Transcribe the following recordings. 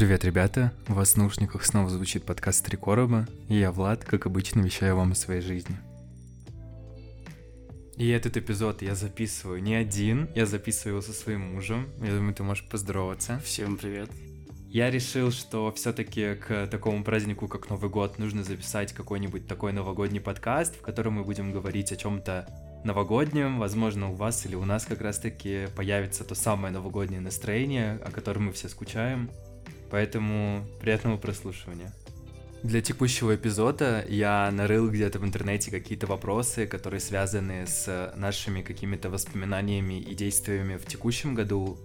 Привет, ребята! У вас в наушниках снова звучит подкаст «Три короба», и я, Влад, как обычно, вещаю вам о своей жизни. И этот эпизод я записываю не один, я записываю его со своим мужем. Я думаю, ты можешь поздороваться. Всем привет. Я решил, что все-таки к такому празднику, как Новый год, нужно записать какой-нибудь такой новогодний подкаст, в котором мы будем говорить о чем-то новогоднем. Возможно, у вас или у нас как раз-таки появится то самое новогоднее настроение, о котором мы все скучаем. Поэтому приятного прослушивания. Для текущего эпизода я нарыл где-то в интернете какие-то вопросы, которые связаны с нашими какими-то воспоминаниями и действиями в текущем году.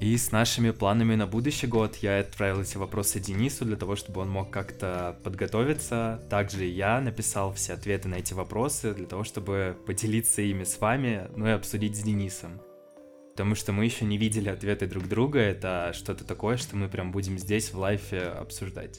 И с нашими планами на будущий год я отправил эти вопросы Денису для того, чтобы он мог как-то подготовиться. Также я написал все ответы на эти вопросы для того, чтобы поделиться ими с вами, ну и обсудить с Денисом потому что мы еще не видели ответы друг друга, это что-то такое, что мы прям будем здесь в лайфе обсуждать.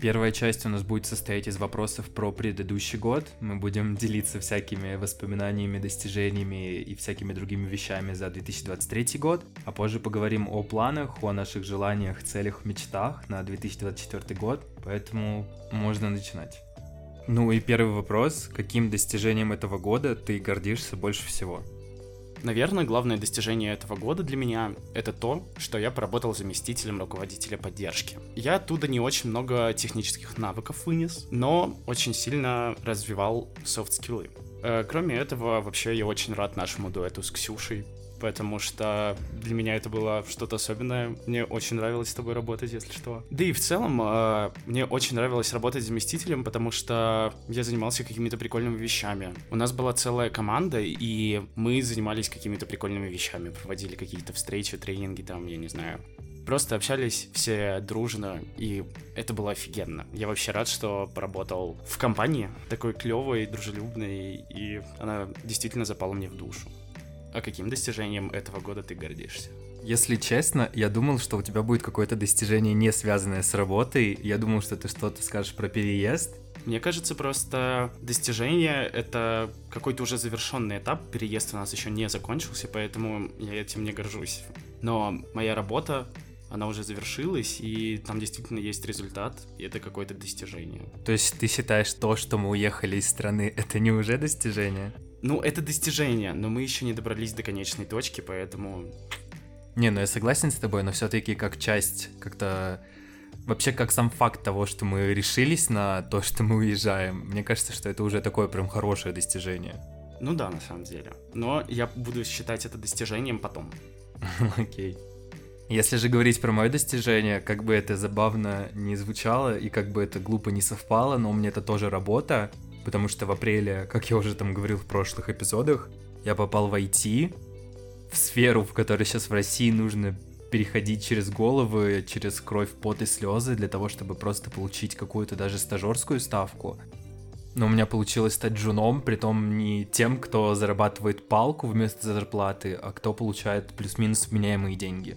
Первая часть у нас будет состоять из вопросов про предыдущий год. Мы будем делиться всякими воспоминаниями, достижениями и всякими другими вещами за 2023 год. А позже поговорим о планах, о наших желаниях, целях, мечтах на 2024 год. Поэтому можно начинать. Ну и первый вопрос. Каким достижением этого года ты гордишься больше всего? Наверное, главное достижение этого года для меня — это то, что я поработал заместителем руководителя поддержки. Я оттуда не очень много технических навыков вынес, но очень сильно развивал софт-скиллы. Э, кроме этого, вообще я очень рад нашему дуэту с Ксюшей потому что для меня это было что-то особенное. Мне очень нравилось с тобой работать, если что. Да и в целом, э, мне очень нравилось работать заместителем, потому что я занимался какими-то прикольными вещами. У нас была целая команда, и мы занимались какими-то прикольными вещами, проводили какие-то встречи, тренинги там, я не знаю. Просто общались все дружно, и это было офигенно. Я вообще рад, что поработал в компании такой клевой, дружелюбной, и она действительно запала мне в душу. А каким достижением этого года ты гордишься? Если честно, я думал, что у тебя будет какое-то достижение, не связанное с работой. Я думал, что ты что-то скажешь про переезд. Мне кажется, просто достижение — это какой-то уже завершенный этап. Переезд у нас еще не закончился, поэтому я этим не горжусь. Но моя работа она уже завершилась, и там действительно есть результат, и это какое-то достижение. То есть ты считаешь то, что мы уехали из страны, это не уже достижение? Ну, это достижение, но мы еще не добрались до конечной точки, поэтому... Не, ну я согласен с тобой, но все-таки как часть, как-то... Вообще, как сам факт того, что мы решились на то, что мы уезжаем, мне кажется, что это уже такое прям хорошее достижение. Ну да, на самом деле. Но я буду считать это достижением потом. Окей. Если же говорить про мое достижение, как бы это забавно не звучало и как бы это глупо не совпало, но у меня это тоже работа потому что в апреле, как я уже там говорил в прошлых эпизодах, я попал в IT, в сферу, в которой сейчас в России нужно переходить через головы, через кровь, пот и слезы для того, чтобы просто получить какую-то даже стажерскую ставку. Но у меня получилось стать джуном, притом не тем, кто зарабатывает палку вместо зарплаты, а кто получает плюс-минус вменяемые деньги.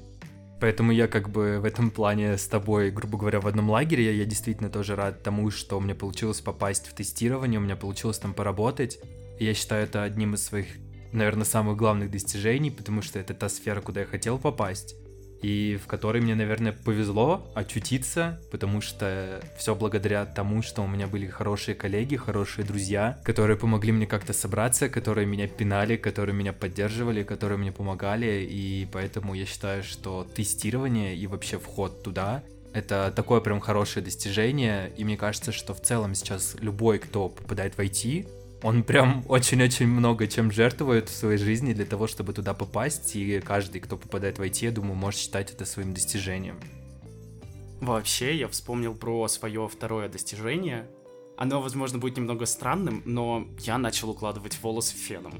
Поэтому я как бы в этом плане с тобой, грубо говоря, в одном лагере. Я действительно тоже рад тому, что у меня получилось попасть в тестирование, у меня получилось там поработать. Я считаю это одним из своих, наверное, самых главных достижений, потому что это та сфера, куда я хотел попасть и в которой мне, наверное, повезло очутиться, потому что все благодаря тому, что у меня были хорошие коллеги, хорошие друзья, которые помогли мне как-то собраться, которые меня пинали, которые меня поддерживали, которые мне помогали, и поэтому я считаю, что тестирование и вообще вход туда это такое прям хорошее достижение, и мне кажется, что в целом сейчас любой, кто попадает в IT, он прям очень-очень много чем жертвует в своей жизни для того, чтобы туда попасть, и каждый, кто попадает в IT, я думаю, может считать это своим достижением. Вообще, я вспомнил про свое второе достижение. Оно, возможно, будет немного странным, но я начал укладывать волосы феном.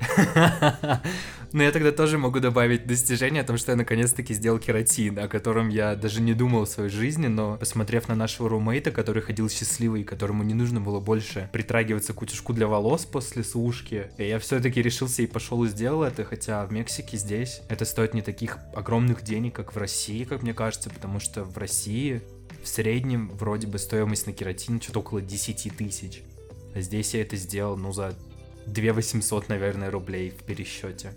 Ну, я тогда тоже могу добавить достижение о том, что я наконец-таки сделал кератин, о котором я даже не думал в своей жизни, но посмотрев на нашего румейта, который ходил счастливый, которому не нужно было больше притрагиваться к утюжку для волос после сушки, я все-таки решился и пошел и сделал это, хотя в Мексике здесь это стоит не таких огромных денег, как в России, как мне кажется, потому что в России в среднем вроде бы стоимость на кератин что-то около 10 тысяч. А здесь я это сделал, ну, за 2 800, наверное, рублей в пересчете.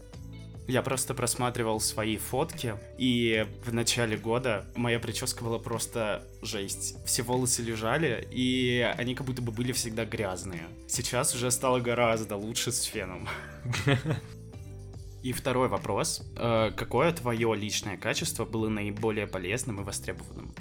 Я просто просматривал свои фотки, и в начале года моя прическа была просто жесть. Все волосы лежали, и они как будто бы были всегда грязные. Сейчас уже стало гораздо лучше с феном. И второй вопрос. Э, какое твое личное качество было наиболее полезным и востребованным?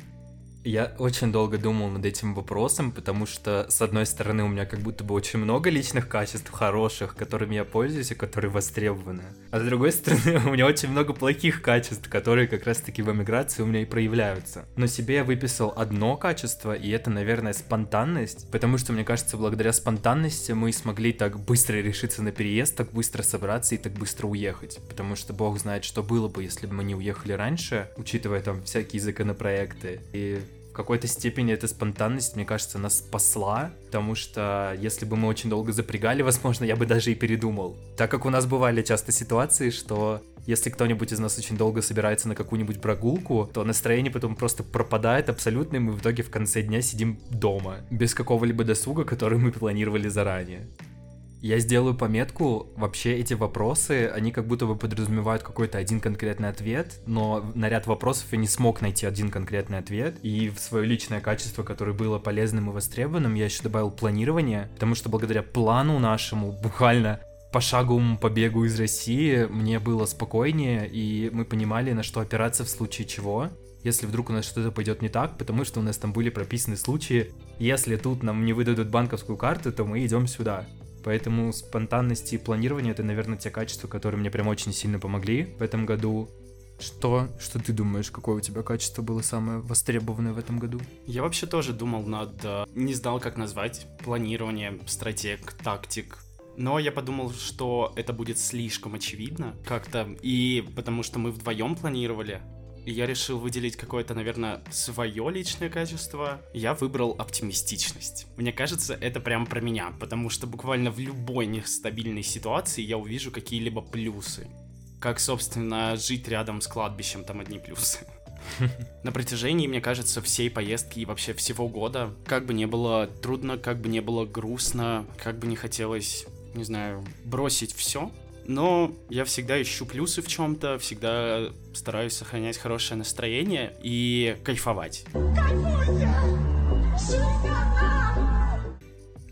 Я очень долго думал над этим вопросом, потому что, с одной стороны, у меня как будто бы очень много личных качеств хороших, которыми я пользуюсь и которые востребованы. А с другой стороны, у меня очень много плохих качеств, которые как раз-таки в эмиграции у меня и проявляются. Но себе я выписал одно качество, и это, наверное, спонтанность, потому что, мне кажется, благодаря спонтанности мы смогли так быстро решиться на переезд, так быстро собраться и так быстро уехать. Потому что бог знает, что было бы, если бы мы не уехали раньше, учитывая там всякие законопроекты. И какой-то степени эта спонтанность, мне кажется, нас спасла, потому что если бы мы очень долго запрягали, возможно, я бы даже и передумал. Так как у нас бывали часто ситуации, что если кто-нибудь из нас очень долго собирается на какую-нибудь прогулку, то настроение потом просто пропадает абсолютно, и мы в итоге в конце дня сидим дома, без какого-либо досуга, который мы планировали заранее. Я сделаю пометку, вообще эти вопросы, они как будто бы подразумевают какой-то один конкретный ответ, но на ряд вопросов я не смог найти один конкретный ответ, и в свое личное качество, которое было полезным и востребованным, я еще добавил планирование, потому что благодаря плану нашему, буквально пошаговому побегу из России, мне было спокойнее, и мы понимали, на что опираться в случае чего если вдруг у нас что-то пойдет не так, потому что у нас там были прописаны случаи, если тут нам не выдадут банковскую карту, то мы идем сюда. Поэтому спонтанность и планирование — это, наверное, те качества, которые мне прям очень сильно помогли в этом году. Что? Что ты думаешь, какое у тебя качество было самое востребованное в этом году? Я вообще тоже думал над... Э, не знал, как назвать. Планирование, стратег, тактик. Но я подумал, что это будет слишком очевидно как-то. И потому что мы вдвоем планировали, и я решил выделить какое-то, наверное, свое личное качество. Я выбрал оптимистичность. Мне кажется, это прям про меня, потому что буквально в любой нестабильной ситуации я увижу какие-либо плюсы. Как, собственно, жить рядом с кладбищем, там одни плюсы. На протяжении, мне кажется, всей поездки и вообще всего года, как бы не было трудно, как бы не было грустно, как бы не хотелось, не знаю, бросить все, но я всегда ищу плюсы в чем-то, всегда стараюсь сохранять хорошее настроение и кайфовать.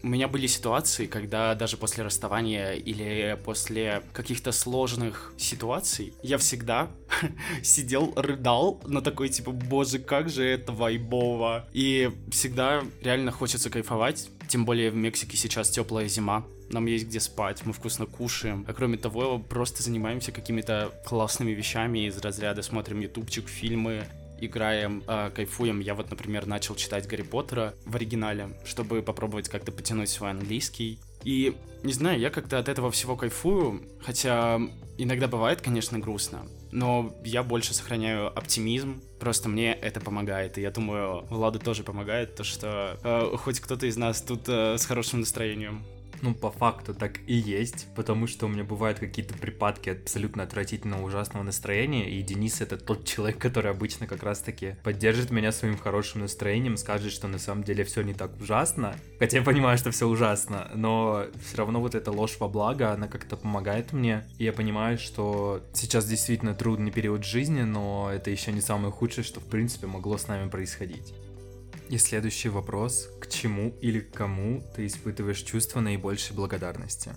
У меня были ситуации, когда даже после расставания или после каких-то сложных ситуаций я всегда сидел, рыдал на такой типа, боже, как же это вайбово. И всегда реально хочется кайфовать, тем более в Мексике сейчас теплая зима нам есть где спать, мы вкусно кушаем. А кроме того, просто занимаемся какими-то классными вещами из разряда смотрим ютубчик, фильмы, играем, э, кайфуем. Я вот, например, начал читать Гарри Поттера в оригинале, чтобы попробовать как-то потянуть свой английский. И, не знаю, я как-то от этого всего кайфую, хотя иногда бывает, конечно, грустно, но я больше сохраняю оптимизм, просто мне это помогает, и я думаю, Владу тоже помогает, то что э, хоть кто-то из нас тут э, с хорошим настроением. Ну, по факту так и есть, потому что у меня бывают какие-то припадки абсолютно отвратительного ужасного настроения, и Денис это тот человек, который обычно как раз-таки поддержит меня своим хорошим настроением, скажет, что на самом деле все не так ужасно, хотя я понимаю, что все ужасно, но все равно вот эта ложь во благо, она как-то помогает мне, и я понимаю, что сейчас действительно трудный период жизни, но это еще не самое худшее, что в принципе могло с нами происходить. И следующий вопрос. К чему или к кому ты испытываешь чувство наибольшей благодарности?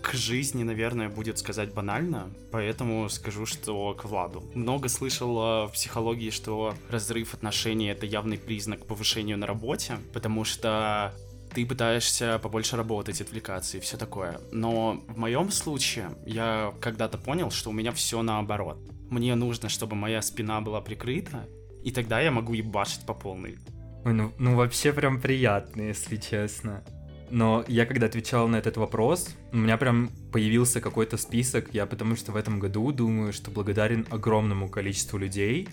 К жизни, наверное, будет сказать банально, поэтому скажу, что к Владу. Много слышал в психологии, что разрыв отношений — это явный признак повышения на работе, потому что ты пытаешься побольше работать, отвлекаться и все такое. Но в моем случае я когда-то понял, что у меня все наоборот. Мне нужно, чтобы моя спина была прикрыта, и тогда я могу ебашить по полной. Ой, ну, ну вообще прям приятно, если честно. Но я когда отвечал на этот вопрос, у меня прям появился какой-то список, я потому что в этом году думаю, что благодарен огромному количеству людей.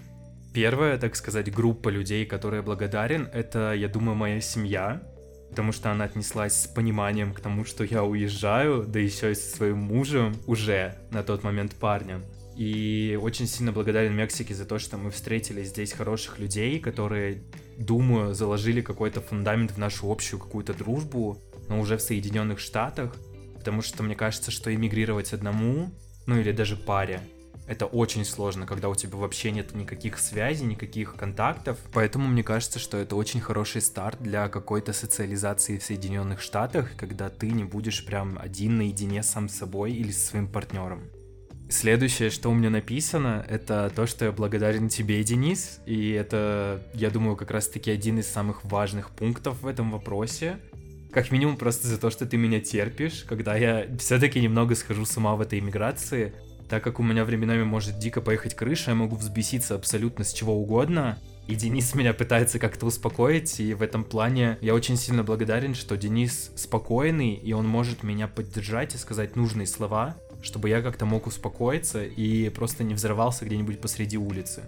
Первая, так сказать, группа людей, которая благодарен, это, я думаю, моя семья, потому что она отнеслась с пониманием к тому, что я уезжаю, да еще и со своим мужем, уже на тот момент парнем. И очень сильно благодарен Мексике за то, что мы встретили здесь хороших людей, которые, думаю, заложили какой-то фундамент в нашу общую какую-то дружбу, но уже в Соединенных Штатах. Потому что мне кажется, что эмигрировать одному ну или даже паре. Это очень сложно, когда у тебя вообще нет никаких связей, никаких контактов. Поэтому мне кажется, что это очень хороший старт для какой-то социализации в Соединенных Штатах, когда ты не будешь прям один наедине сам с собой или со своим партнером. Следующее, что у меня написано, это то, что я благодарен тебе, Денис. И это, я думаю, как раз-таки один из самых важных пунктов в этом вопросе. Как минимум просто за то, что ты меня терпишь, когда я все-таки немного схожу с ума в этой иммиграции так как у меня временами может дико поехать крыша, я могу взбеситься абсолютно с чего угодно, и Денис меня пытается как-то успокоить, и в этом плане я очень сильно благодарен, что Денис спокойный, и он может меня поддержать и сказать нужные слова, чтобы я как-то мог успокоиться и просто не взорвался где-нибудь посреди улицы.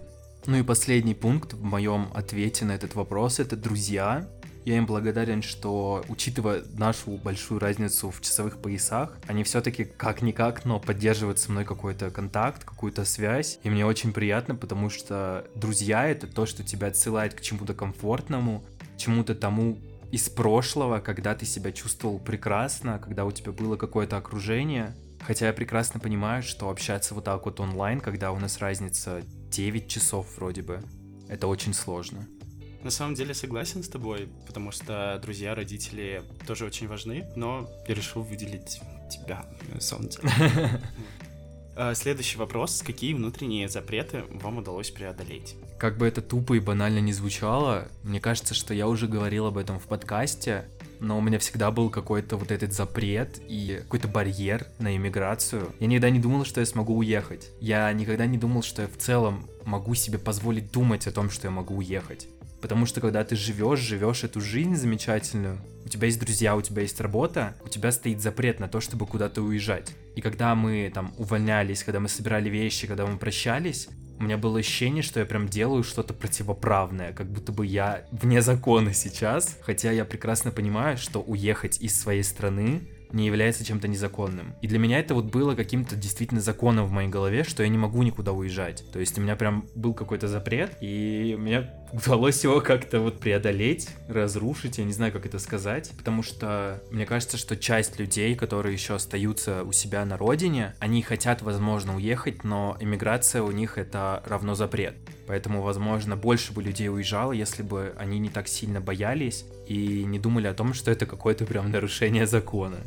Ну и последний пункт в моем ответе на этот вопрос — это друзья. Я им благодарен, что, учитывая нашу большую разницу в часовых поясах, они все-таки как-никак, но поддерживают со мной какой-то контакт, какую-то связь. И мне очень приятно, потому что друзья — это то, что тебя отсылает к чему-то комфортному, чему-то тому из прошлого, когда ты себя чувствовал прекрасно, когда у тебя было какое-то окружение. Хотя я прекрасно понимаю, что общаться вот так вот онлайн, когда у нас разница 9 часов вроде бы, это очень сложно. На самом деле согласен с тобой, потому что друзья, родители тоже очень важны, но я решил выделить тебя, на самом деле. А, следующий вопрос. Какие внутренние запреты вам удалось преодолеть? Как бы это тупо и банально не звучало, мне кажется, что я уже говорил об этом в подкасте, но у меня всегда был какой-то вот этот запрет и какой-то барьер на иммиграцию. Я никогда не думал, что я смогу уехать. Я никогда не думал, что я в целом могу себе позволить думать о том, что я могу уехать. Потому что когда ты живешь, живешь эту жизнь замечательную, у тебя есть друзья, у тебя есть работа, у тебя стоит запрет на то, чтобы куда-то уезжать. И когда мы там увольнялись, когда мы собирали вещи, когда мы прощались, у меня было ощущение, что я прям делаю что-то противоправное, как будто бы я вне закона сейчас, хотя я прекрасно понимаю, что уехать из своей страны не является чем-то незаконным. И для меня это вот было каким-то действительно законом в моей голове, что я не могу никуда уезжать. То есть у меня прям был какой-то запрет, и мне удалось его как-то вот преодолеть, разрушить, я не знаю, как это сказать, потому что мне кажется, что часть людей, которые еще остаются у себя на родине, они хотят, возможно, уехать, но иммиграция у них это равно запрет. Поэтому, возможно, больше бы людей уезжало, если бы они не так сильно боялись и не думали о том, что это какое-то прям нарушение закона.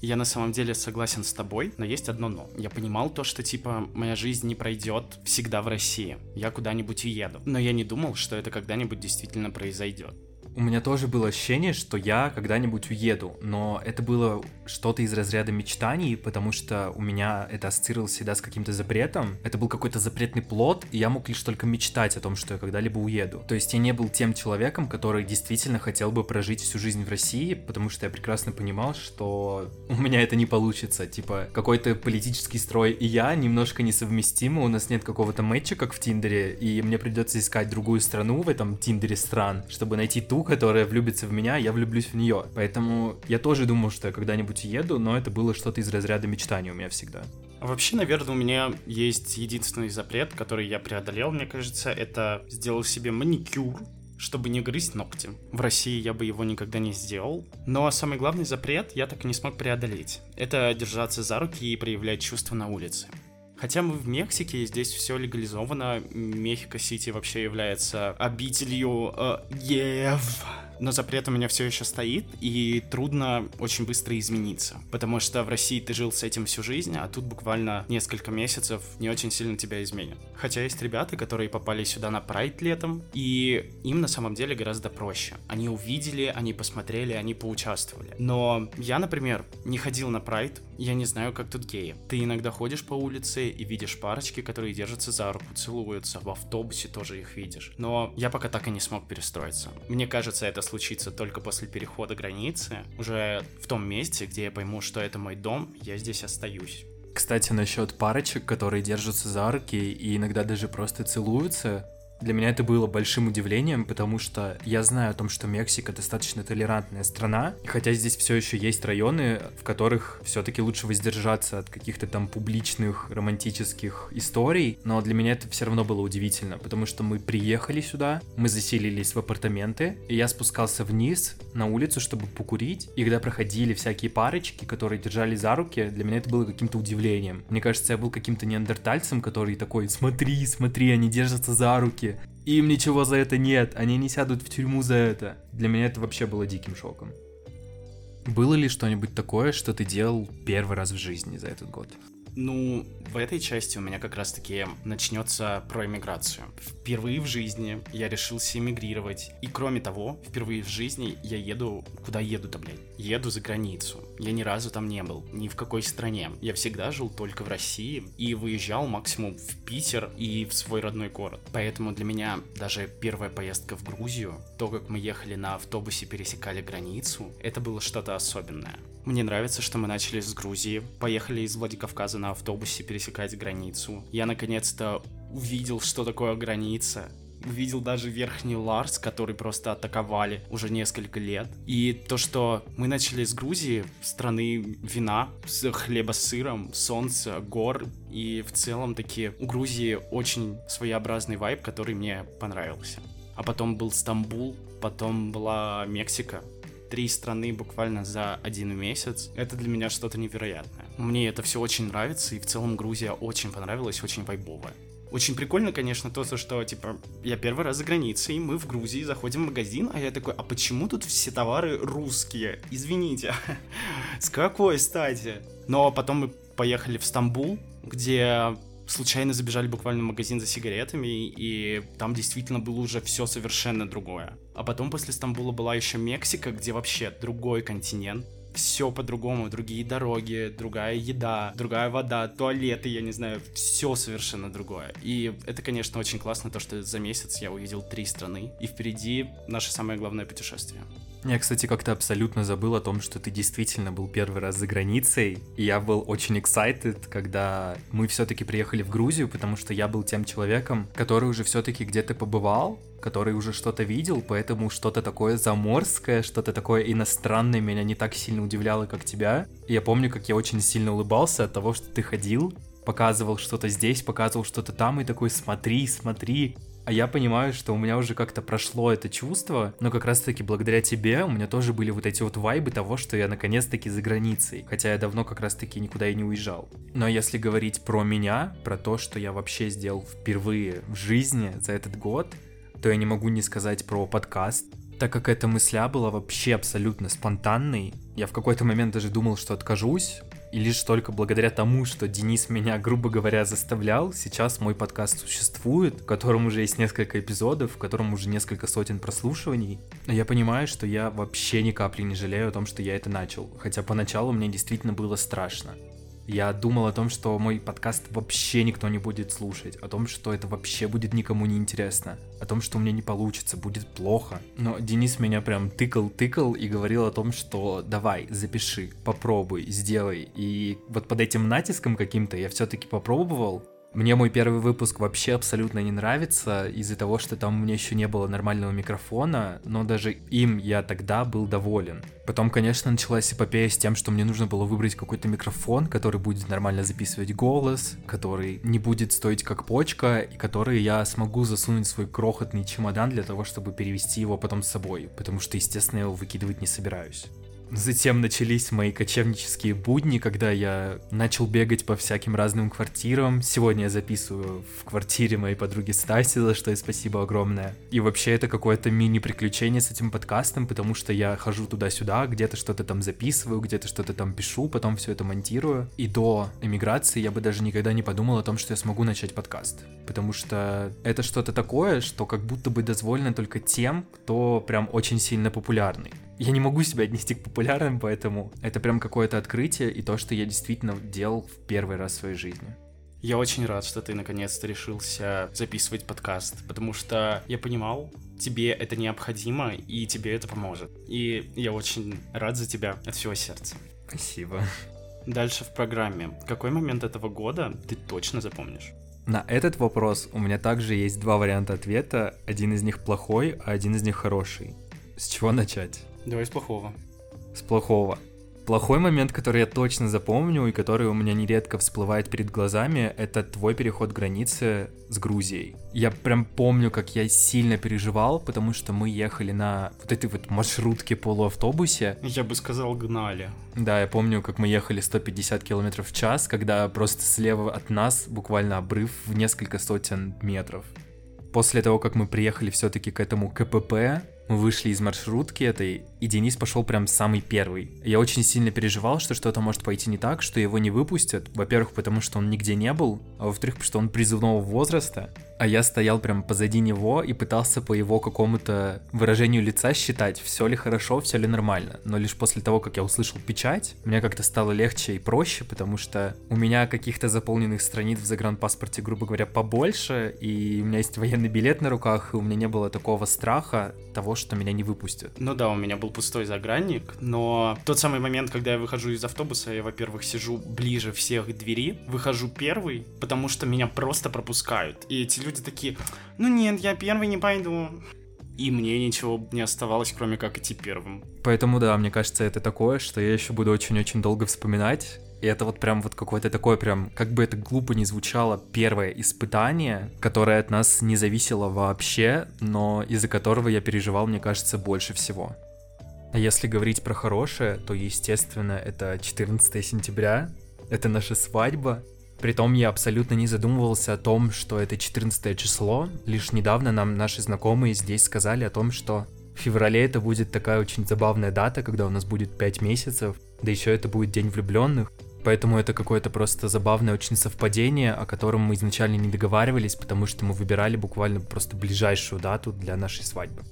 Я на самом деле согласен с тобой, но есть одно но. Я понимал то, что типа моя жизнь не пройдет всегда в России. Я куда-нибудь уеду. Но я не думал, что это когда-нибудь действительно произойдет. У меня тоже было ощущение, что я когда-нибудь уеду, но это было что-то из разряда мечтаний, потому что у меня это ассоциировалось всегда с каким-то запретом. Это был какой-то запретный плод, и я мог лишь только мечтать о том, что я когда-либо уеду. То есть я не был тем человеком, который действительно хотел бы прожить всю жизнь в России, потому что я прекрасно понимал, что у меня это не получится. Типа, какой-то политический строй и я немножко несовместимы, у нас нет какого-то матча, как в Тиндере, и мне придется искать другую страну в этом Тиндере стран, чтобы найти ту, которая влюбится в меня, я влюблюсь в нее. Поэтому я тоже думал, что я когда-нибудь еду, но это было что-то из разряда мечтаний у меня всегда. Вообще, наверное, у меня есть единственный запрет, который я преодолел, мне кажется, это сделал себе маникюр, чтобы не грызть ногти. В России я бы его никогда не сделал. Но самый главный запрет я так и не смог преодолеть. Это держаться за руки и проявлять чувства на улице. Хотя мы в Мексике, здесь все легализовано. Мехико-Сити вообще является обителью э, Ев но запрет у меня все еще стоит, и трудно очень быстро измениться. Потому что в России ты жил с этим всю жизнь, а тут буквально несколько месяцев не очень сильно тебя изменят. Хотя есть ребята, которые попали сюда на прайд летом, и им на самом деле гораздо проще. Они увидели, они посмотрели, они поучаствовали. Но я, например, не ходил на прайд, я не знаю, как тут геи. Ты иногда ходишь по улице и видишь парочки, которые держатся за руку, целуются, в автобусе тоже их видишь. Но я пока так и не смог перестроиться. Мне кажется, это случится только после перехода границы. Уже в том месте, где я пойму, что это мой дом, я здесь остаюсь. Кстати, насчет парочек, которые держатся за руки и иногда даже просто целуются, Для меня это было большим удивлением, потому что я знаю о том, что Мексика достаточно толерантная страна, хотя здесь все еще есть районы, в которых все-таки лучше воздержаться от каких-то там публичных романтических историй, но для меня это все равно было удивительно, потому что мы приехали сюда, мы заселились в апартаменты, и я спускался вниз на улицу, чтобы покурить, и когда проходили всякие парочки, которые держали за руки, для меня это было каким-то удивлением. Мне кажется, я был каким-то неандертальцем, который такой, смотри, смотри, они держатся за руки, им ничего за это нет, они не сядут в тюрьму за это. Для меня это вообще было диким шоком. Было ли что-нибудь такое, что ты делал первый раз в жизни за этот год? Ну, в этой части у меня как раз-таки начнется про иммиграцию. Впервые в жизни я решился эмигрировать. И кроме того, впервые в жизни я еду... Куда еду-то, блядь? Еду за границу. Я ни разу там не был, ни в какой стране. Я всегда жил только в России и выезжал максимум в Питер и в свой родной город. Поэтому для меня даже первая поездка в Грузию, то, как мы ехали на автобусе, пересекали границу, это было что-то особенное. Мне нравится, что мы начали с Грузии, поехали из Владикавказа на автобусе пересекать границу. Я наконец-то увидел, что такое граница. Увидел даже Верхний Ларс, который просто атаковали уже несколько лет. И то, что мы начали с Грузии, страны вина, с хлеба с сыром, солнца, гор, и в целом таки у Грузии очень своеобразный вайб, который мне понравился. А потом был Стамбул, потом была Мексика, три страны буквально за один месяц, это для меня что-то невероятное. Мне это все очень нравится, и в целом Грузия очень понравилась, очень вайбовая. Очень прикольно, конечно, то, что, типа, я первый раз за границей, мы в Грузии заходим в магазин, а я такой, а почему тут все товары русские? Извините. С какой стати? Но потом мы поехали в Стамбул, где случайно забежали буквально в магазин за сигаретами, и там действительно было уже все совершенно другое. А потом после Стамбула была еще Мексика, где вообще другой континент, все по-другому, другие дороги, другая еда, другая вода, туалеты, я не знаю, все совершенно другое. И это, конечно, очень классно, то, что за месяц я увидел три страны, и впереди наше самое главное путешествие. Я, кстати, как-то абсолютно забыл о том, что ты действительно был первый раз за границей. И я был очень excited, когда мы все-таки приехали в Грузию, потому что я был тем человеком, который уже все-таки где-то побывал, который уже что-то видел, поэтому что-то такое заморское, что-то такое иностранное меня не так сильно удивляло, как тебя. Я помню, как я очень сильно улыбался от того, что ты ходил, показывал что-то здесь, показывал что-то там, и такой смотри, смотри. А я понимаю, что у меня уже как-то прошло это чувство, но как раз-таки благодаря тебе у меня тоже были вот эти вот вайбы того, что я наконец-таки за границей, хотя я давно как раз-таки никуда и не уезжал. Но если говорить про меня, про то, что я вообще сделал впервые в жизни за этот год, то я не могу не сказать про подкаст, так как эта мысля была вообще абсолютно спонтанной. Я в какой-то момент даже думал, что откажусь, и лишь только благодаря тому, что Денис меня, грубо говоря, заставлял, сейчас мой подкаст существует, в котором уже есть несколько эпизодов, в котором уже несколько сотен прослушиваний. Я понимаю, что я вообще ни капли не жалею о том, что я это начал. Хотя поначалу мне действительно было страшно. Я думал о том, что мой подкаст вообще никто не будет слушать, о том, что это вообще будет никому не интересно, о том, что у меня не получится, будет плохо. Но Денис меня прям тыкал-тыкал и говорил о том, что давай, запиши, попробуй, сделай. И вот под этим натиском каким-то я все-таки попробовал, мне мой первый выпуск вообще абсолютно не нравится из-за того, что там у меня еще не было нормального микрофона, но даже им я тогда был доволен. Потом, конечно, началась эпопея с тем, что мне нужно было выбрать какой-то микрофон, который будет нормально записывать голос, который не будет стоить как почка, и который я смогу засунуть в свой крохотный чемодан для того, чтобы перевести его потом с собой, потому что, естественно, я его выкидывать не собираюсь. Затем начались мои кочевнические будни, когда я начал бегать по всяким разным квартирам. Сегодня я записываю в квартире моей подруги Стаси, за что ей спасибо огромное. И вообще это какое-то мини-приключение с этим подкастом, потому что я хожу туда-сюда, где-то что-то там записываю, где-то что-то там пишу, потом все это монтирую. И до эмиграции я бы даже никогда не подумал о том, что я смогу начать подкаст. Потому что это что-то такое, что как будто бы дозволено только тем, кто прям очень сильно популярный я не могу себя отнести к популярным, поэтому это прям какое-то открытие и то, что я действительно делал в первый раз в своей жизни. Я очень рад, что ты наконец-то решился записывать подкаст, потому что я понимал, тебе это необходимо, и тебе это поможет. И я очень рад за тебя от всего сердца. Спасибо. Дальше в программе. Какой момент этого года ты точно запомнишь? На этот вопрос у меня также есть два варианта ответа. Один из них плохой, а один из них хороший. С чего начать? Давай с плохого. С плохого. Плохой момент, который я точно запомню и который у меня нередко всплывает перед глазами, это твой переход границы с Грузией. Я прям помню, как я сильно переживал, потому что мы ехали на вот этой вот маршрутке полуавтобусе. Я бы сказал, гнали. Да, я помню, как мы ехали 150 км в час, когда просто слева от нас буквально обрыв в несколько сотен метров. После того, как мы приехали все-таки к этому КПП, мы вышли из маршрутки этой, и Денис пошел прям самый первый. Я очень сильно переживал, что что-то может пойти не так, что его не выпустят. Во-первых, потому что он нигде не был, а во-вторых, потому что он призывного возраста. А я стоял прям позади него и пытался по его какому-то выражению лица считать, все ли хорошо, все ли нормально. Но лишь после того, как я услышал печать, мне как-то стало легче и проще, потому что у меня каких-то заполненных страниц в загранпаспорте, грубо говоря, побольше, и у меня есть военный билет на руках, и у меня не было такого страха того, что меня не выпустят. Ну да, у меня был пустой загранник, но тот самый момент, когда я выхожу из автобуса, я, во-первых, сижу ближе всех к двери, выхожу первый, потому что меня просто пропускают. И эти люди такие, ну нет, я первый не пойду. И мне ничего не оставалось, кроме как идти первым. Поэтому да, мне кажется, это такое, что я еще буду очень-очень долго вспоминать. И это вот прям вот какое-то такое прям, как бы это глупо не звучало, первое испытание, которое от нас не зависело вообще, но из-за которого я переживал, мне кажется, больше всего. А если говорить про хорошее, то, естественно, это 14 сентября, это наша свадьба. Притом я абсолютно не задумывался о том, что это 14 число. Лишь недавно нам наши знакомые здесь сказали о том, что в феврале это будет такая очень забавная дата, когда у нас будет 5 месяцев, да еще это будет День влюбленных. Поэтому это какое-то просто забавное очень совпадение, о котором мы изначально не договаривались, потому что мы выбирали буквально просто ближайшую дату для нашей свадьбы.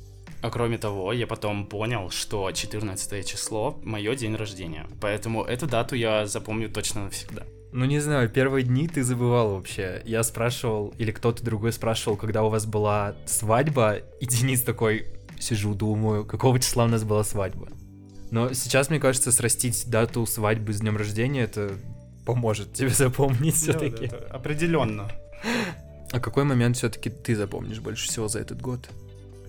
А кроме того, я потом понял, что 14 число — мое день рождения. Поэтому эту дату я запомню точно навсегда. Ну, не знаю, первые дни ты забывал вообще. Я спрашивал, или кто-то другой спрашивал, когда у вас была свадьба, и Денис такой, сижу, думаю, какого числа у нас была свадьба. Но сейчас, мне кажется, срастить дату свадьбы с днем рождения это поможет тебе запомнить все-таки. Да, да, определенно. А какой момент все-таки ты запомнишь больше всего за этот год?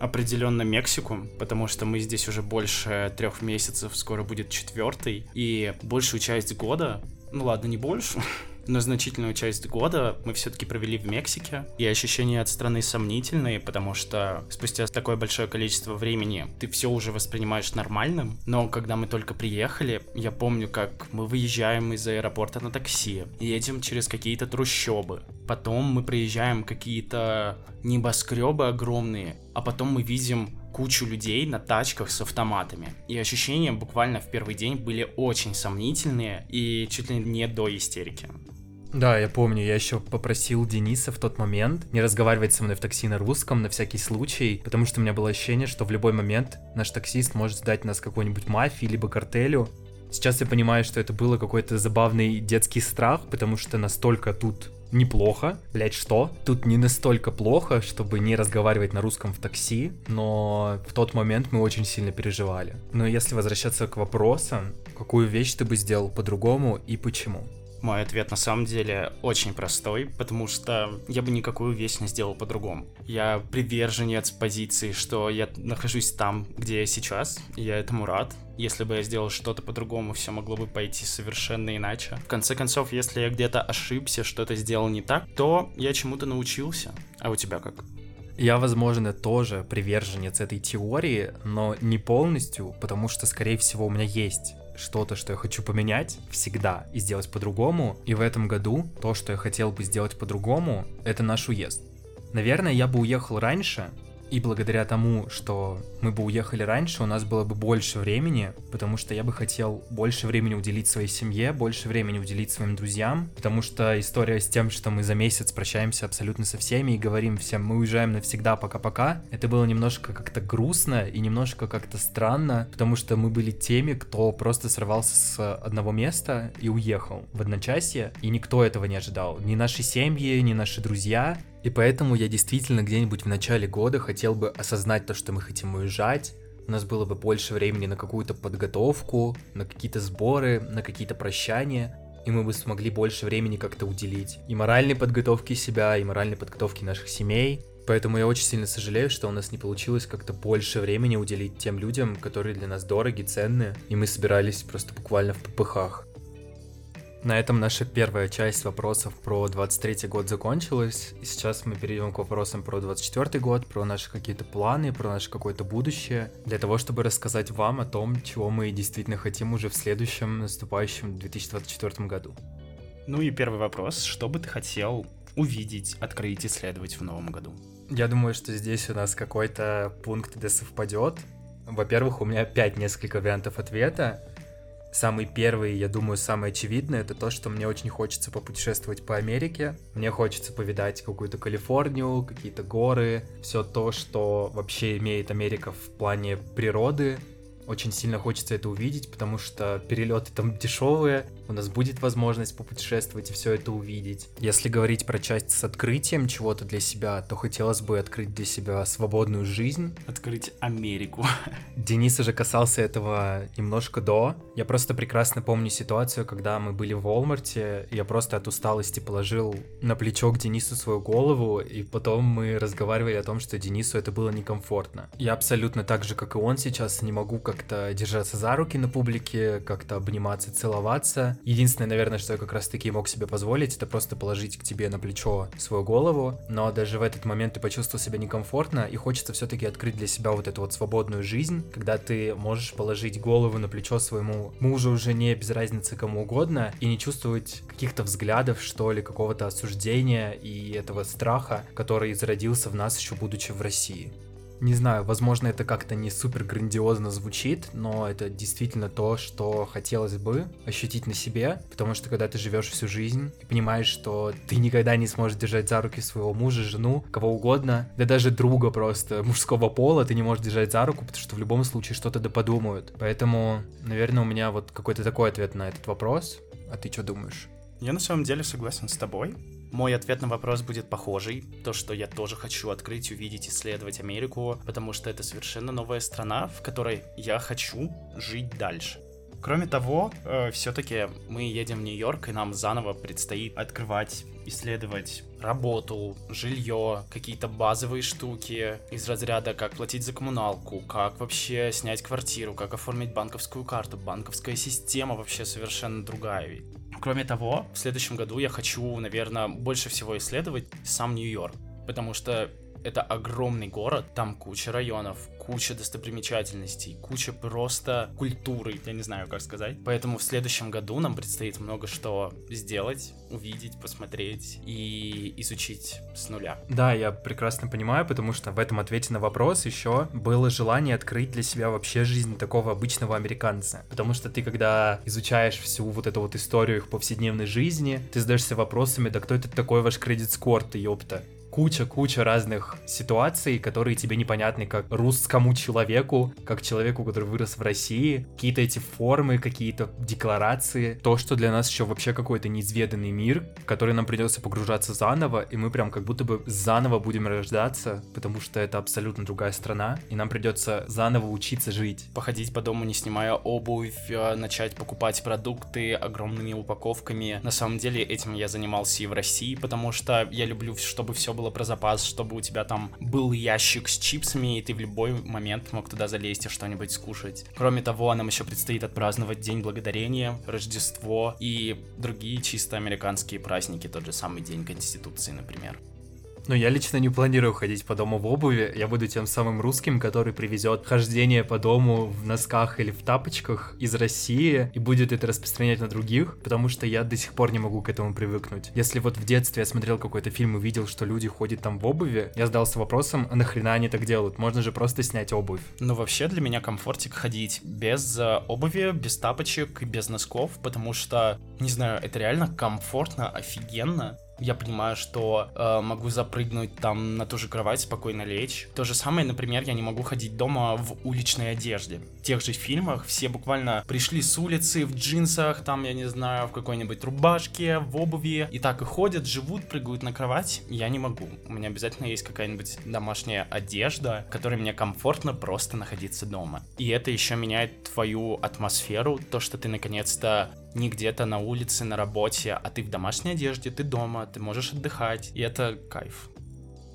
Определенно Мексику, потому что мы здесь уже больше трех месяцев, скоро будет четвертый, и большую часть года, ну ладно, не больше, но значительную часть года мы все-таки провели в Мексике, и ощущения от страны сомнительные, потому что спустя такое большое количество времени ты все уже воспринимаешь нормальным, но когда мы только приехали, я помню, как мы выезжаем из аэропорта на такси, едем через какие-то трущобы, потом мы проезжаем какие-то небоскребы огромные, а потом мы видим кучу людей на тачках с автоматами. И ощущения буквально в первый день были очень сомнительные и чуть ли не до истерики. Да, я помню, я еще попросил Дениса в тот момент не разговаривать со мной в такси на русском на всякий случай, потому что у меня было ощущение, что в любой момент наш таксист может сдать нас какой-нибудь мафии либо картелю. Сейчас я понимаю, что это было какой-то забавный детский страх, потому что настолько тут неплохо. Блять, что? Тут не настолько плохо, чтобы не разговаривать на русском в такси, но в тот момент мы очень сильно переживали. Но если возвращаться к вопросам, какую вещь ты бы сделал по-другому и почему? Мой ответ на самом деле очень простой, потому что я бы никакую вещь не сделал по-другому. Я приверженец позиции, что я нахожусь там, где я сейчас, и я этому рад. Если бы я сделал что-то по-другому, все могло бы пойти совершенно иначе. В конце концов, если я где-то ошибся, что-то сделал не так, то я чему-то научился. А у тебя как? Я, возможно, тоже приверженец этой теории, но не полностью, потому что, скорее всего, у меня есть что-то, что я хочу поменять всегда и сделать по-другому. И в этом году то, что я хотел бы сделать по-другому, это наш уезд. Наверное, я бы уехал раньше, и благодаря тому, что мы бы уехали раньше, у нас было бы больше времени, потому что я бы хотел больше времени уделить своей семье, больше времени уделить своим друзьям, потому что история с тем, что мы за месяц прощаемся абсолютно со всеми и говорим всем, мы уезжаем навсегда, пока-пока, это было немножко как-то грустно и немножко как-то странно, потому что мы были теми, кто просто сорвался с одного места и уехал в одночасье, и никто этого не ожидал. Ни наши семьи, ни наши друзья, и поэтому я действительно где-нибудь в начале года хотел бы осознать то, что мы хотим уезжать. У нас было бы больше времени на какую-то подготовку, на какие-то сборы, на какие-то прощания. и мы бы смогли больше времени как-то уделить и моральной подготовке себя, и моральной подготовке наших семей. Поэтому я очень сильно сожалею, что у нас не получилось как-то больше времени уделить тем людям, которые для нас дороги, ценны, и мы собирались просто буквально в попыхах. На этом наша первая часть вопросов про 23 год закончилась. И сейчас мы перейдем к вопросам про 24 год, про наши какие-то планы, про наше какое-то будущее, для того, чтобы рассказать вам о том, чего мы действительно хотим уже в следующем наступающем 2024 году. Ну и первый вопрос. Что бы ты хотел увидеть, открыть, исследовать в новом году? Я думаю, что здесь у нас какой-то пункт, где совпадет. Во-первых, у меня опять несколько вариантов ответа. Самый первый, я думаю, самый очевидный, это то, что мне очень хочется попутешествовать по Америке. Мне хочется повидать какую-то Калифорнию, какие-то горы, все то, что вообще имеет Америка в плане природы, очень сильно хочется это увидеть, потому что перелеты там дешевые, у нас будет возможность попутешествовать и все это увидеть. Если говорить про часть с открытием чего-то для себя, то хотелось бы открыть для себя свободную жизнь. Открыть Америку. Денис уже касался этого немножко до. Я просто прекрасно помню ситуацию, когда мы были в Walmart, я просто от усталости положил на плечо к Денису свою голову, и потом мы разговаривали о том, что Денису это было некомфортно. Я абсолютно так же, как и он сейчас, не могу как-то держаться за руки на публике, как-то обниматься, целоваться. Единственное, наверное, что я как раз-таки мог себе позволить, это просто положить к тебе на плечо свою голову, но даже в этот момент ты почувствовал себя некомфортно, и хочется все-таки открыть для себя вот эту вот свободную жизнь, когда ты можешь положить голову на плечо своему мужу, жене, без разницы кому угодно, и не чувствовать каких-то взглядов, что ли, какого-то осуждения и этого страха, который зародился в нас еще будучи в России. Не знаю, возможно, это как-то не супер грандиозно звучит, но это действительно то, что хотелось бы ощутить на себе, потому что когда ты живешь всю жизнь и понимаешь, что ты никогда не сможешь держать за руки своего мужа, жену, кого угодно, да даже друга просто мужского пола ты не можешь держать за руку, потому что в любом случае что-то да подумают. Поэтому, наверное, у меня вот какой-то такой ответ на этот вопрос. А ты что думаешь? Я на самом деле согласен с тобой. Мой ответ на вопрос будет похожий. То, что я тоже хочу открыть, увидеть, исследовать Америку, потому что это совершенно новая страна, в которой я хочу жить дальше. Кроме того, э, все-таки мы едем в Нью-Йорк, и нам заново предстоит открывать, исследовать работу, жилье, какие-то базовые штуки из разряда, как платить за коммуналку, как вообще снять квартиру, как оформить банковскую карту. Банковская система вообще совершенно другая. Кроме того, в следующем году я хочу, наверное, больше всего исследовать сам Нью-Йорк, потому что это огромный город, там куча районов, куча достопримечательностей, куча просто культуры, я не знаю, как сказать. Поэтому в следующем году нам предстоит много что сделать, увидеть, посмотреть и изучить с нуля. Да, я прекрасно понимаю, потому что в этом ответе на вопрос еще было желание открыть для себя вообще жизнь такого обычного американца. Потому что ты, когда изучаешь всю вот эту вот историю их повседневной жизни, ты задаешься вопросами, да кто это такой ваш кредит-скор, ты ёпта? Куча-куча разных ситуаций, которые тебе непонятны как русскому человеку, как человеку, который вырос в России. Какие-то эти формы, какие-то декларации. То, что для нас еще вообще какой-то неизведанный мир, в который нам придется погружаться заново, и мы прям как будто бы заново будем рождаться, потому что это абсолютно другая страна, и нам придется заново учиться жить. Походить по дому, не снимая обувь, э, начать покупать продукты огромными упаковками. На самом деле этим я занимался и в России, потому что я люблю, чтобы все было было про запас, чтобы у тебя там был ящик с чипсами, и ты в любой момент мог туда залезть и что-нибудь скушать. Кроме того, нам еще предстоит отпраздновать День Благодарения, Рождество и другие чисто американские праздники, тот же самый День Конституции, например. Но я лично не планирую ходить по дому в обуви. Я буду тем самым русским, который привезет хождение по дому в носках или в тапочках из России и будет это распространять на других, потому что я до сих пор не могу к этому привыкнуть. Если вот в детстве я смотрел какой-то фильм и видел, что люди ходят там в обуви, я задался вопросом, а нахрена они так делают? Можно же просто снять обувь. Ну вообще для меня комфортик ходить без э, обуви, без тапочек и без носков, потому что, не знаю, это реально комфортно, офигенно я понимаю, что э, могу запрыгнуть там на ту же кровать, спокойно лечь. То же самое, например, я не могу ходить дома в уличной одежде. В тех же фильмах все буквально пришли с улицы в джинсах, там, я не знаю, в какой-нибудь рубашке, в обуви, и так и ходят, живут, прыгают на кровать. Я не могу. У меня обязательно есть какая-нибудь домашняя одежда, в которой мне комфортно просто находиться дома. И это еще меняет твою атмосферу, то, что ты наконец-то не где-то на улице, на работе, а ты в домашней одежде, ты дома, ты можешь отдыхать, и это кайф.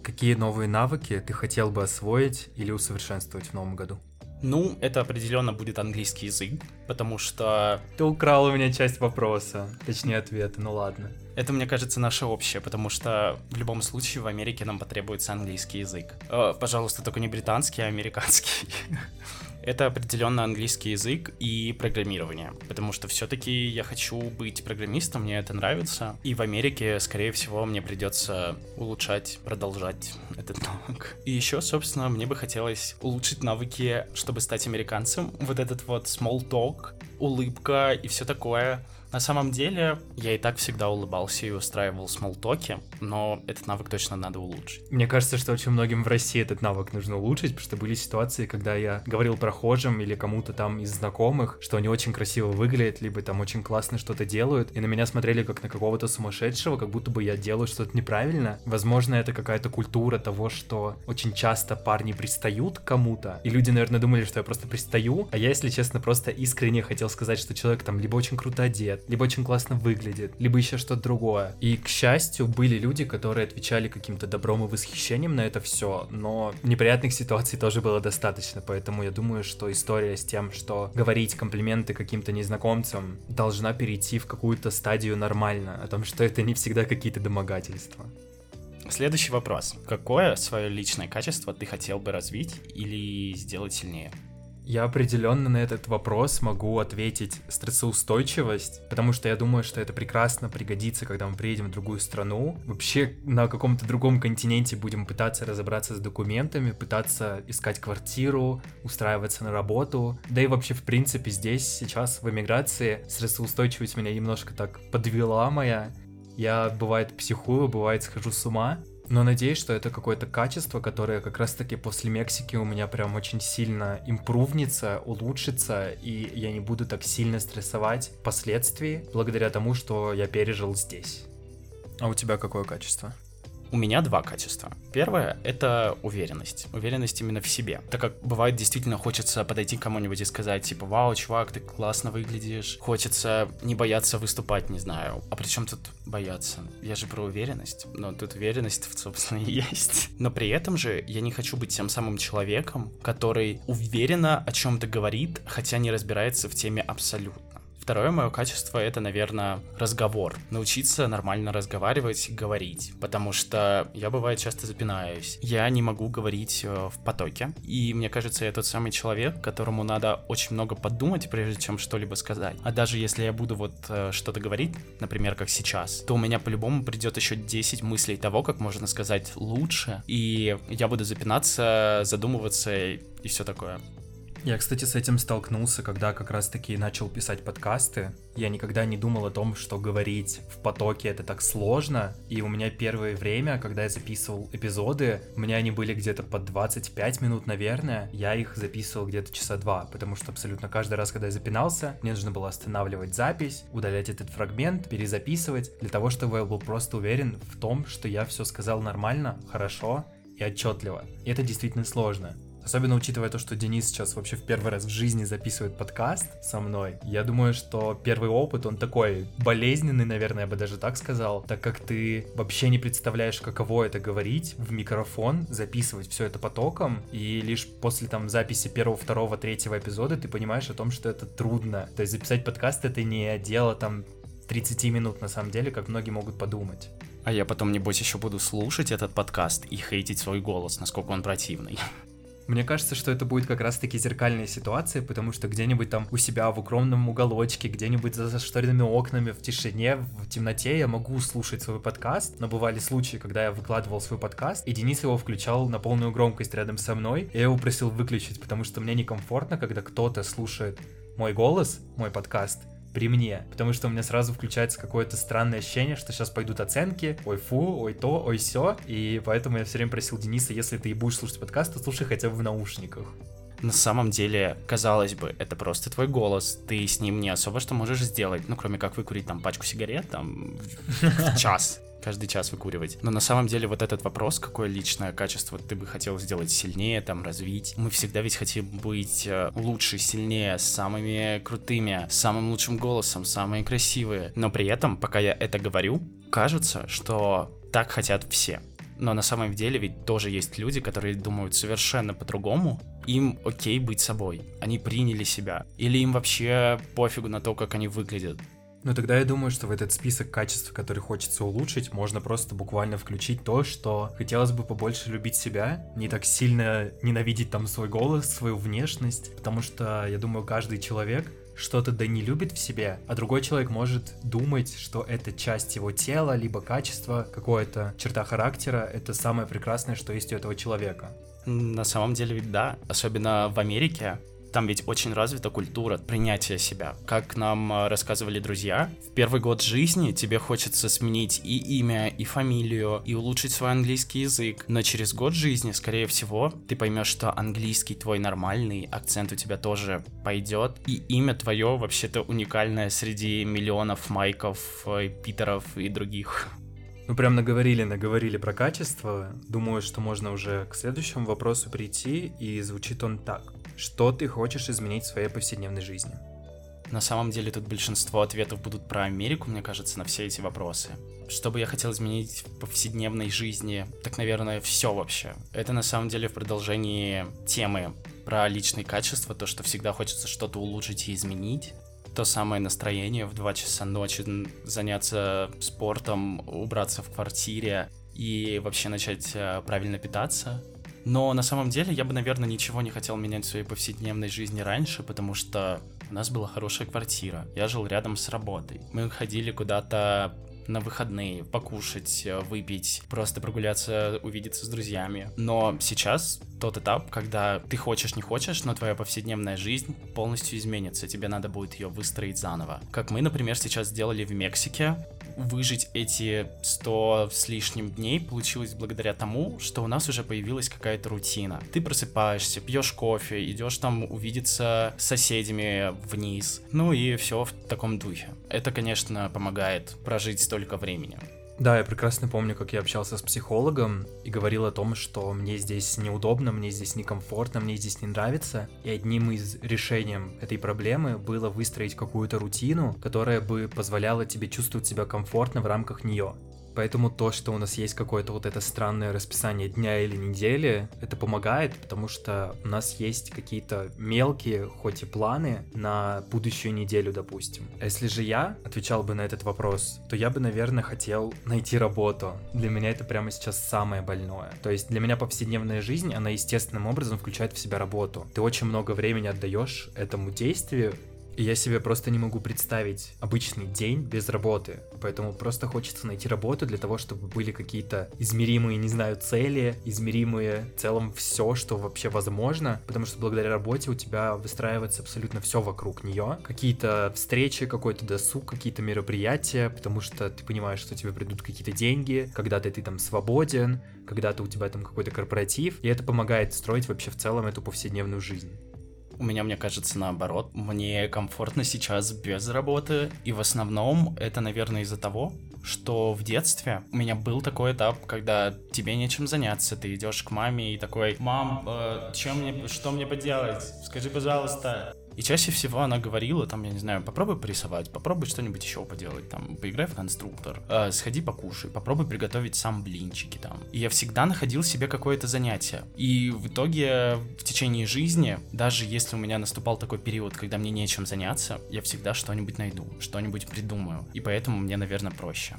Какие новые навыки ты хотел бы освоить или усовершенствовать в новом году? Ну, это определенно будет английский язык, потому что... Ты украл у меня часть вопроса, точнее ответа, ну ладно. Это, мне кажется, наше общее, потому что в любом случае в Америке нам потребуется английский язык. Э, пожалуйста, только не британский, а американский. это определенно английский язык и программирование, потому что все-таки я хочу быть программистом, мне это нравится, и в Америке, скорее всего, мне придется улучшать, продолжать этот навык. И еще, собственно, мне бы хотелось улучшить навыки, чтобы стать американцем, вот этот вот small talk, улыбка и все такое, на самом деле, я и так всегда улыбался и устраивал смолтоки, но этот навык точно надо улучшить. Мне кажется, что очень многим в России этот навык нужно улучшить, потому что были ситуации, когда я говорил прохожим или кому-то там из знакомых, что они очень красиво выглядят, либо там очень классно что-то делают, и на меня смотрели как на какого-то сумасшедшего, как будто бы я делаю что-то неправильно. Возможно, это какая-то культура того, что очень часто парни пристают к кому-то, и люди, наверное, думали, что я просто пристаю, а я, если честно, просто искренне хотел сказать, что человек там либо очень круто одет, либо очень классно выглядит, либо еще что-то другое. И, к счастью, были люди, которые отвечали каким-то добром и восхищением на это все, но неприятных ситуаций тоже было достаточно, поэтому я думаю, что история с тем, что говорить комплименты каким-то незнакомцам должна перейти в какую-то стадию нормально, о том, что это не всегда какие-то домогательства. Следующий вопрос. Какое свое личное качество ты хотел бы развить или сделать сильнее? Я определенно на этот вопрос могу ответить стрессоустойчивость, потому что я думаю, что это прекрасно пригодится, когда мы приедем в другую страну. Вообще на каком-то другом континенте будем пытаться разобраться с документами, пытаться искать квартиру, устраиваться на работу. Да и вообще, в принципе, здесь сейчас в эмиграции стрессоустойчивость меня немножко так подвела моя. Я бывает психую, бывает схожу с ума, но надеюсь, что это какое-то качество, которое как раз-таки после Мексики у меня прям очень сильно импрувнится, улучшится, и я не буду так сильно стрессовать впоследствии, благодаря тому, что я пережил здесь. А у тебя какое качество? У меня два качества. Первое — это уверенность. Уверенность именно в себе. Так как бывает действительно хочется подойти к кому-нибудь и сказать, типа, вау, чувак, ты классно выглядишь. Хочется не бояться выступать, не знаю. А при чем тут бояться? Я же про уверенность. Но тут уверенность, собственно, и есть. Но при этом же я не хочу быть тем самым человеком, который уверенно о чем-то говорит, хотя не разбирается в теме абсолютно. Второе мое качество — это, наверное, разговор. Научиться нормально разговаривать говорить, потому что я, бывает, часто запинаюсь. Я не могу говорить э, в потоке, и мне кажется, я тот самый человек, которому надо очень много подумать, прежде чем что-либо сказать. А даже если я буду вот э, что-то говорить, например, как сейчас, то у меня по-любому придет еще 10 мыслей того, как можно сказать лучше, и я буду запинаться, задумываться и все такое. Я, кстати, с этим столкнулся, когда как раз-таки начал писать подкасты. Я никогда не думал о том, что говорить в потоке это так сложно. И у меня первое время, когда я записывал эпизоды, у меня они были где-то по 25 минут, наверное. Я их записывал где-то часа два, потому что абсолютно каждый раз, когда я запинался, мне нужно было останавливать запись, удалять этот фрагмент, перезаписывать, для того, чтобы я был просто уверен в том, что я все сказал нормально, хорошо и отчетливо. И это действительно сложно. Особенно учитывая то, что Денис сейчас вообще в первый раз в жизни записывает подкаст со мной. Я думаю, что первый опыт, он такой болезненный, наверное, я бы даже так сказал, так как ты вообще не представляешь, каково это говорить в микрофон, записывать все это потоком, и лишь после там записи первого, второго, третьего эпизода ты понимаешь о том, что это трудно. То есть записать подкаст это не дело там 30 минут на самом деле, как многие могут подумать. А я потом, небось, еще буду слушать этот подкаст и хейтить свой голос, насколько он противный. Мне кажется, что это будет как раз-таки зеркальная ситуация, потому что где-нибудь там у себя в укромном уголочке, где-нибудь за зашторенными окнами, в тишине, в темноте я могу слушать свой подкаст, но бывали случаи, когда я выкладывал свой подкаст, и Денис его включал на полную громкость рядом со мной, я его просил выключить, потому что мне некомфортно, когда кто-то слушает мой голос, мой подкаст, при мне, потому что у меня сразу включается какое-то странное ощущение, что сейчас пойдут оценки, ой фу, ой то, ой все, и поэтому я все время просил Дениса, если ты и будешь слушать подкаст, то слушай хотя бы в наушниках. На самом деле, казалось бы, это просто твой голос, ты с ним не особо что можешь сделать, ну, кроме как выкурить там пачку сигарет там в час. Каждый час выкуривать. Но на самом деле вот этот вопрос, какое личное качество ты бы хотел сделать сильнее, там, развить, мы всегда ведь хотим быть э, лучше, сильнее, самыми крутыми, самым лучшим голосом, самые красивые. Но при этом, пока я это говорю, кажется, что так хотят все. Но на самом деле ведь тоже есть люди, которые думают совершенно по-другому. Им окей быть собой. Они приняли себя. Или им вообще пофигу на то, как они выглядят. Ну тогда я думаю, что в этот список качеств, который хочется улучшить, можно просто буквально включить то, что хотелось бы побольше любить себя, не так сильно ненавидеть там свой голос, свою внешность, потому что я думаю, каждый человек что-то да не любит в себе, а другой человек может думать, что это часть его тела, либо качество, какое-то черта характера, это самое прекрасное, что есть у этого человека. На самом деле да, особенно в Америке там ведь очень развита культура принятия себя. Как нам э, рассказывали друзья, в первый год жизни тебе хочется сменить и имя, и фамилию, и улучшить свой английский язык. Но через год жизни, скорее всего, ты поймешь, что английский твой нормальный, акцент у тебя тоже пойдет, и имя твое вообще-то уникальное среди миллионов Майков, э, Питеров и других. Ну, прям наговорили, наговорили про качество. Думаю, что можно уже к следующему вопросу прийти, и звучит он так. Что ты хочешь изменить в своей повседневной жизни? На самом деле тут большинство ответов будут про Америку, мне кажется, на все эти вопросы. Что бы я хотел изменить в повседневной жизни? Так, наверное, все вообще. Это на самом деле в продолжении темы про личные качества, то, что всегда хочется что-то улучшить и изменить. То самое настроение в 2 часа ночи заняться спортом, убраться в квартире и вообще начать э, правильно питаться. Но на самом деле я бы, наверное, ничего не хотел менять в своей повседневной жизни раньше, потому что у нас была хорошая квартира. Я жил рядом с работой. Мы ходили куда-то на выходные, покушать, э, выпить, просто прогуляться, увидеться с друзьями. Но сейчас тот этап, когда ты хочешь, не хочешь, но твоя повседневная жизнь полностью изменится, тебе надо будет ее выстроить заново. Как мы, например, сейчас сделали в Мексике, выжить эти 100 с лишним дней получилось благодаря тому, что у нас уже появилась какая-то рутина. Ты просыпаешься, пьешь кофе, идешь там увидеться с соседями вниз, ну и все в таком духе. Это, конечно, помогает прожить столько времени. Да, я прекрасно помню, как я общался с психологом и говорил о том, что мне здесь неудобно, мне здесь некомфортно, мне здесь не нравится. И одним из решений этой проблемы было выстроить какую-то рутину, которая бы позволяла тебе чувствовать себя комфортно в рамках нее. Поэтому то, что у нас есть какое-то вот это странное расписание дня или недели, это помогает, потому что у нас есть какие-то мелкие, хоть и планы на будущую неделю, допустим. А если же я отвечал бы на этот вопрос, то я бы, наверное, хотел найти работу. Для меня это прямо сейчас самое больное. То есть для меня повседневная жизнь, она естественным образом включает в себя работу. Ты очень много времени отдаешь этому действию, и я себе просто не могу представить обычный день без работы. Поэтому просто хочется найти работу для того, чтобы были какие-то измеримые, не знаю, цели, измеримые в целом все, что вообще возможно. Потому что благодаря работе у тебя выстраивается абсолютно все вокруг нее. Какие-то встречи, какой-то досуг, какие-то мероприятия, потому что ты понимаешь, что тебе придут какие-то деньги, когда-то ты там свободен, когда-то у тебя там какой-то корпоратив, и это помогает строить вообще в целом эту повседневную жизнь. У меня, мне кажется, наоборот. Мне комфортно сейчас без работы. И в основном это, наверное, из-за того, что в детстве у меня был такой этап, когда тебе нечем заняться, ты идешь к маме и такой, мам, э, чем мне, что мне поделать? Скажи, пожалуйста. И чаще всего она говорила, там, я не знаю, попробуй порисовать, попробуй что-нибудь еще поделать, там, поиграй в конструктор, э, сходи покушай, попробуй приготовить сам блинчики там. И я всегда находил себе какое-то занятие. И в итоге в течение жизни, даже если у меня наступал такой период, когда мне нечем заняться, я всегда что-нибудь найду, что-нибудь придумаю. И поэтому мне, наверное, проще.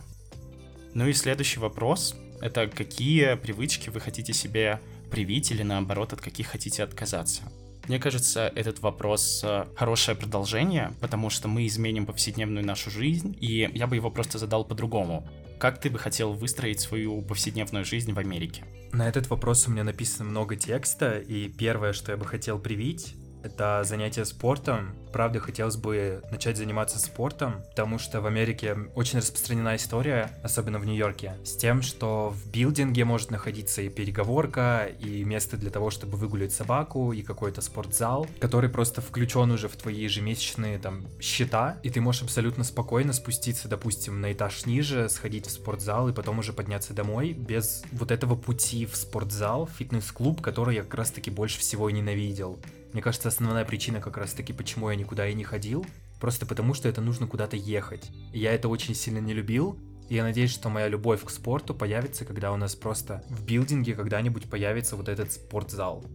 Ну и следующий вопрос — это какие привычки вы хотите себе привить или наоборот от каких хотите отказаться? Мне кажется, этот вопрос э, хорошее продолжение, потому что мы изменим повседневную нашу жизнь, и я бы его просто задал по-другому. Как ты бы хотел выстроить свою повседневную жизнь в Америке? На этот вопрос у меня написано много текста, и первое, что я бы хотел привить, это занятие спортом. Правда, хотелось бы начать заниматься спортом, потому что в Америке очень распространена история, особенно в Нью-Йорке, с тем, что в билдинге может находиться и переговорка, и место для того, чтобы выгулять собаку, и какой-то спортзал, который просто включен уже в твои ежемесячные там счета, и ты можешь абсолютно спокойно спуститься, допустим, на этаж ниже, сходить в спортзал и потом уже подняться домой без вот этого пути в спортзал, фитнес-клуб, который я как раз-таки больше всего и ненавидел. Мне кажется, основная причина как раз-таки, почему я никуда и не ходил, просто потому что это нужно куда-то ехать. И я это очень сильно не любил, и я надеюсь, что моя любовь к спорту появится, когда у нас просто в билдинге когда-нибудь появится вот этот спортзал.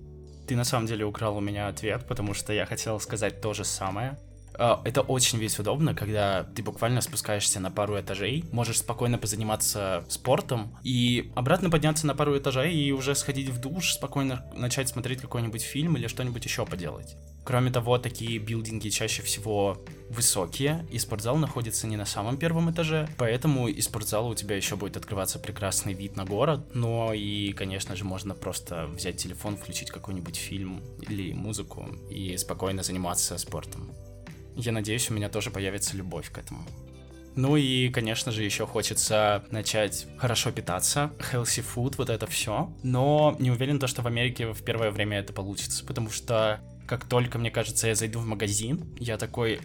Ты на самом деле украл у меня ответ, потому что я хотел сказать то же самое. А, это очень ведь удобно, когда ты буквально спускаешься на пару этажей, можешь спокойно позаниматься спортом и обратно подняться на пару этажей и уже сходить в душ, спокойно начать смотреть какой-нибудь фильм или что-нибудь еще поделать. Кроме того, такие билдинги чаще всего высокие, и спортзал находится не на самом первом этаже, поэтому из спортзала у тебя еще будет открываться прекрасный вид на город, но и, конечно же, можно просто взять телефон, включить какой-нибудь фильм или музыку и спокойно заниматься спортом. Я надеюсь, у меня тоже появится любовь к этому. Ну и, конечно же, еще хочется начать хорошо питаться, healthy food, вот это все. Но не уверен, то, что в Америке в первое время это получится, потому что как только, мне кажется, я зайду в магазин, я такой,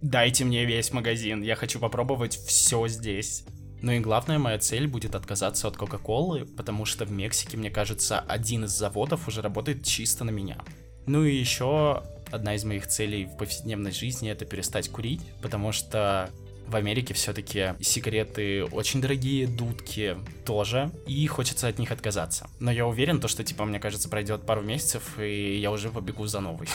дайте мне весь магазин, я хочу попробовать все здесь. Ну и главная моя цель будет отказаться от Кока-Колы, потому что в Мексике, мне кажется, один из заводов уже работает чисто на меня. Ну и еще одна из моих целей в повседневной жизни это перестать курить, потому что в Америке все-таки сигареты очень дорогие, дудки тоже, и хочется от них отказаться. Но я уверен, то, что, типа, мне кажется, пройдет пару месяцев, и я уже побегу за новый.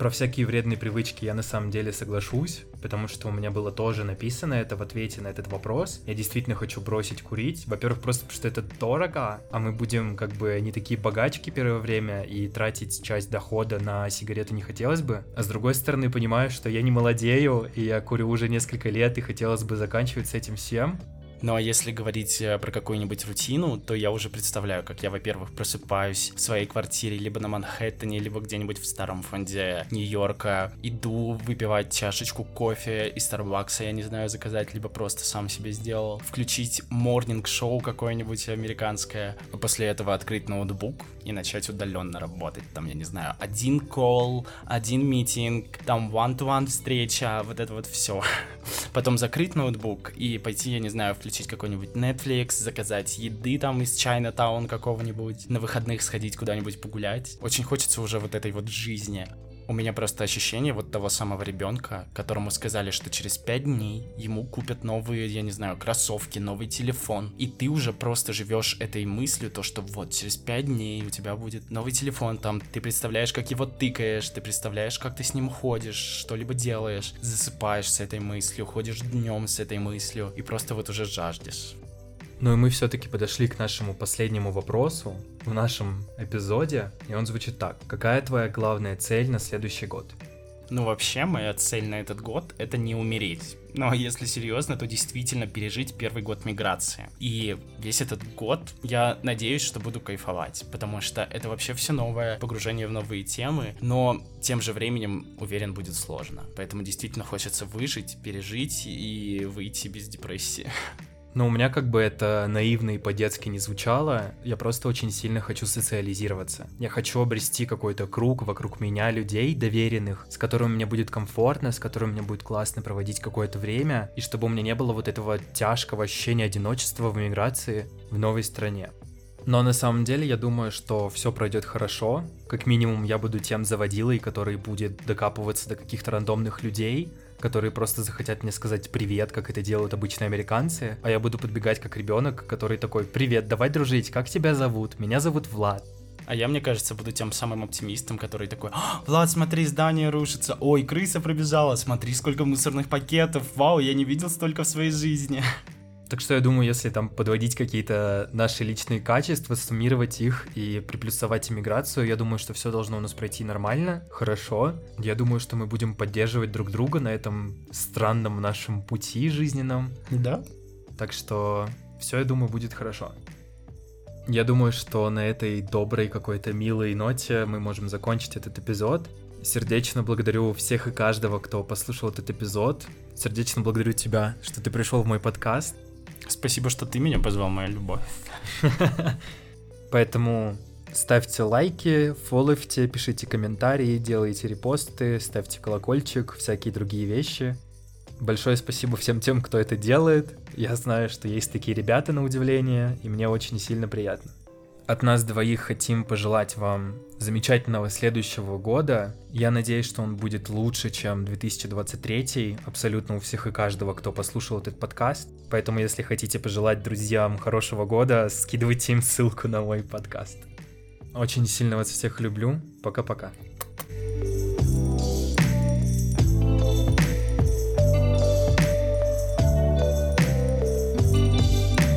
Про всякие вредные привычки я на самом деле соглашусь, потому что у меня было тоже написано это в ответе на этот вопрос. Я действительно хочу бросить курить. Во-первых, просто потому что это дорого, а мы будем как бы не такие богачки первое время, и тратить часть дохода на сигареты не хотелось бы. А с другой стороны, понимаю, что я не молодею, и я курю уже несколько лет, и хотелось бы заканчивать с этим всем. Ну а если говорить э, про какую-нибудь рутину, то я уже представляю, как я, во-первых, просыпаюсь в своей квартире либо на Манхэттене, либо где-нибудь в старом фонде Нью-Йорка, иду выпивать чашечку кофе из Старбакса, я не знаю, заказать, либо просто сам себе сделал, включить морнинг-шоу какое-нибудь американское, а после этого открыть ноутбук и начать удаленно работать. Там, я не знаю, один колл, один митинг, там one-to-one встреча, вот это вот все. Потом закрыть ноутбук и пойти, я не знаю, включить какой-нибудь Netflix, заказать еды там из Chinatown какого-нибудь, на выходных сходить куда-нибудь погулять. Очень хочется уже вот этой вот жизни. У меня просто ощущение вот того самого ребенка, которому сказали, что через пять дней ему купят новые, я не знаю, кроссовки, новый телефон. И ты уже просто живешь этой мыслью, то, что вот через пять дней у тебя будет новый телефон, там ты представляешь, как его тыкаешь, ты представляешь, как ты с ним ходишь, что-либо делаешь, засыпаешь с этой мыслью, ходишь днем с этой мыслью и просто вот уже жаждешь. Ну и мы все-таки подошли к нашему последнему вопросу в нашем эпизоде, и он звучит так. Какая твоя главная цель на следующий год? Ну, вообще, моя цель на этот год — это не умереть. Но если серьезно, то действительно пережить первый год миграции. И весь этот год я надеюсь, что буду кайфовать, потому что это вообще все новое, погружение в новые темы, но тем же временем, уверен, будет сложно. Поэтому действительно хочется выжить, пережить и выйти без депрессии. Но у меня как бы это наивно и по-детски не звучало. Я просто очень сильно хочу социализироваться. Я хочу обрести какой-то круг вокруг меня людей доверенных, с которыми мне будет комфортно, с которыми мне будет классно проводить какое-то время, и чтобы у меня не было вот этого тяжкого ощущения одиночества в эмиграции в новой стране. Но на самом деле я думаю, что все пройдет хорошо. Как минимум я буду тем заводилой, который будет докапываться до каких-то рандомных людей, которые просто захотят мне сказать привет, как это делают обычные американцы, а я буду подбегать как ребенок, который такой, привет, давай дружить, как тебя зовут? Меня зовут Влад. А я, мне кажется, буду тем самым оптимистом, который такой, «А, Влад, смотри, здание рушится, ой, крыса пробежала, смотри, сколько мусорных пакетов, вау, я не видел столько в своей жизни. Так что я думаю, если там подводить какие-то наши личные качества, суммировать их и приплюсовать иммиграцию, я думаю, что все должно у нас пройти нормально, хорошо. Я думаю, что мы будем поддерживать друг друга на этом странном нашем пути жизненном. Да. Так что все, я думаю, будет хорошо. Я думаю, что на этой доброй какой-то милой ноте мы можем закончить этот эпизод. Сердечно благодарю всех и каждого, кто послушал этот эпизод. Сердечно благодарю тебя, что ты пришел в мой подкаст. Спасибо, что ты меня позвал, моя любовь. Поэтому ставьте лайки, фолловьте, пишите комментарии, делайте репосты, ставьте колокольчик, всякие другие вещи. Большое спасибо всем тем, кто это делает. Я знаю, что есть такие ребята на удивление, и мне очень сильно приятно. От нас двоих хотим пожелать вам замечательного следующего года. Я надеюсь, что он будет лучше, чем 2023, абсолютно у всех и каждого, кто послушал этот подкаст. Поэтому, если хотите пожелать друзьям хорошего года, скидывайте им ссылку на мой подкаст. Очень сильно вас всех люблю. Пока-пока.